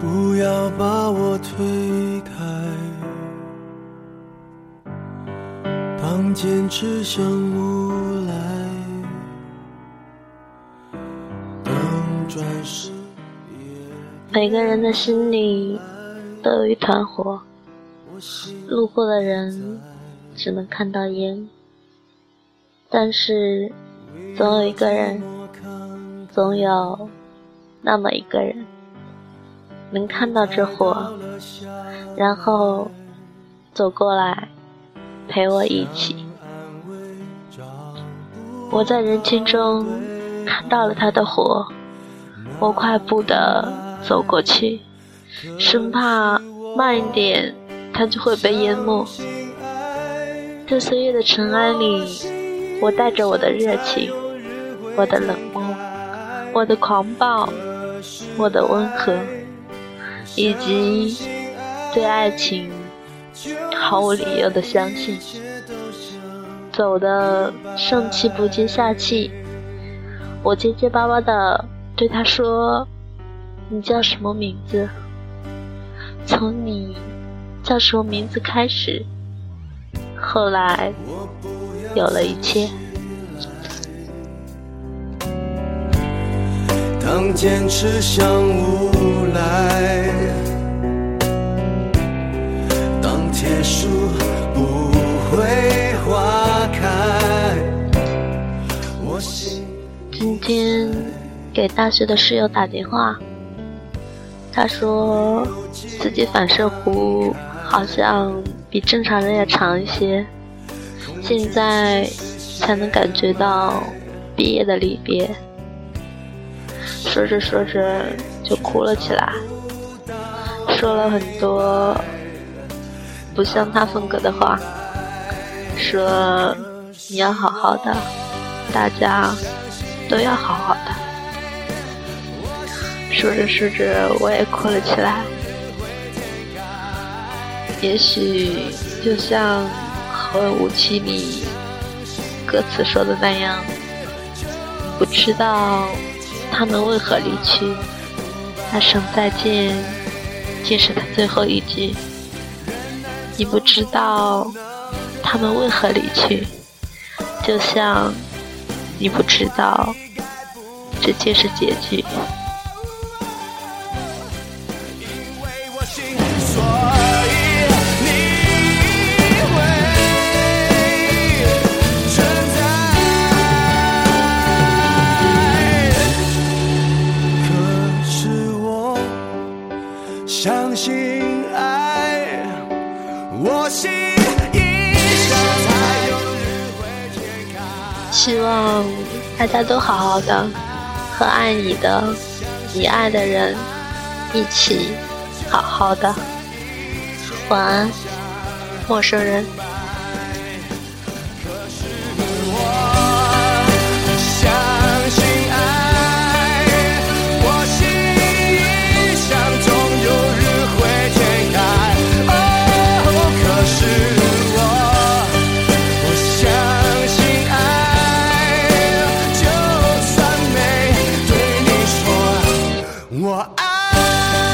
不要把我推开。当坚持像无赖，当转世每个人的心里都有一团火，路过的人只能看到烟，但是总有一个人，总有那么一个人能看到这火，然后走过来陪我一起。我在人群中看到了他的火，我快步的。走过去，生怕慢一点，他就会被淹没。在岁月的尘埃里，我带着我的热情，我的冷漠，我的狂暴，我的温和，以及对爱情毫无理由的相信，走的上气不接下气。我结结巴巴的对他说。你叫什么名字？从你叫什么名字开始，后来有了一切。当坚持像无赖，当铁树不会花开。今天给大学的室友打电话。他说自己反射弧好像比正常人要长一些，现在才能感觉到毕业的离别。说着说着就哭了起来，说了很多不像他风格的话，说你要好好的，大家都要好好的。说着说着，我也哭了起来。也许就像《何为武器》里歌词说的那样，不知道他们为何离去，那声再见竟是他最后一句。你不知道他们为何离去，就像你不知道这竟是结局。相信爱，我希望大家都好好的，和爱你的、你爱的人一起好好的。晚安，陌生人。oh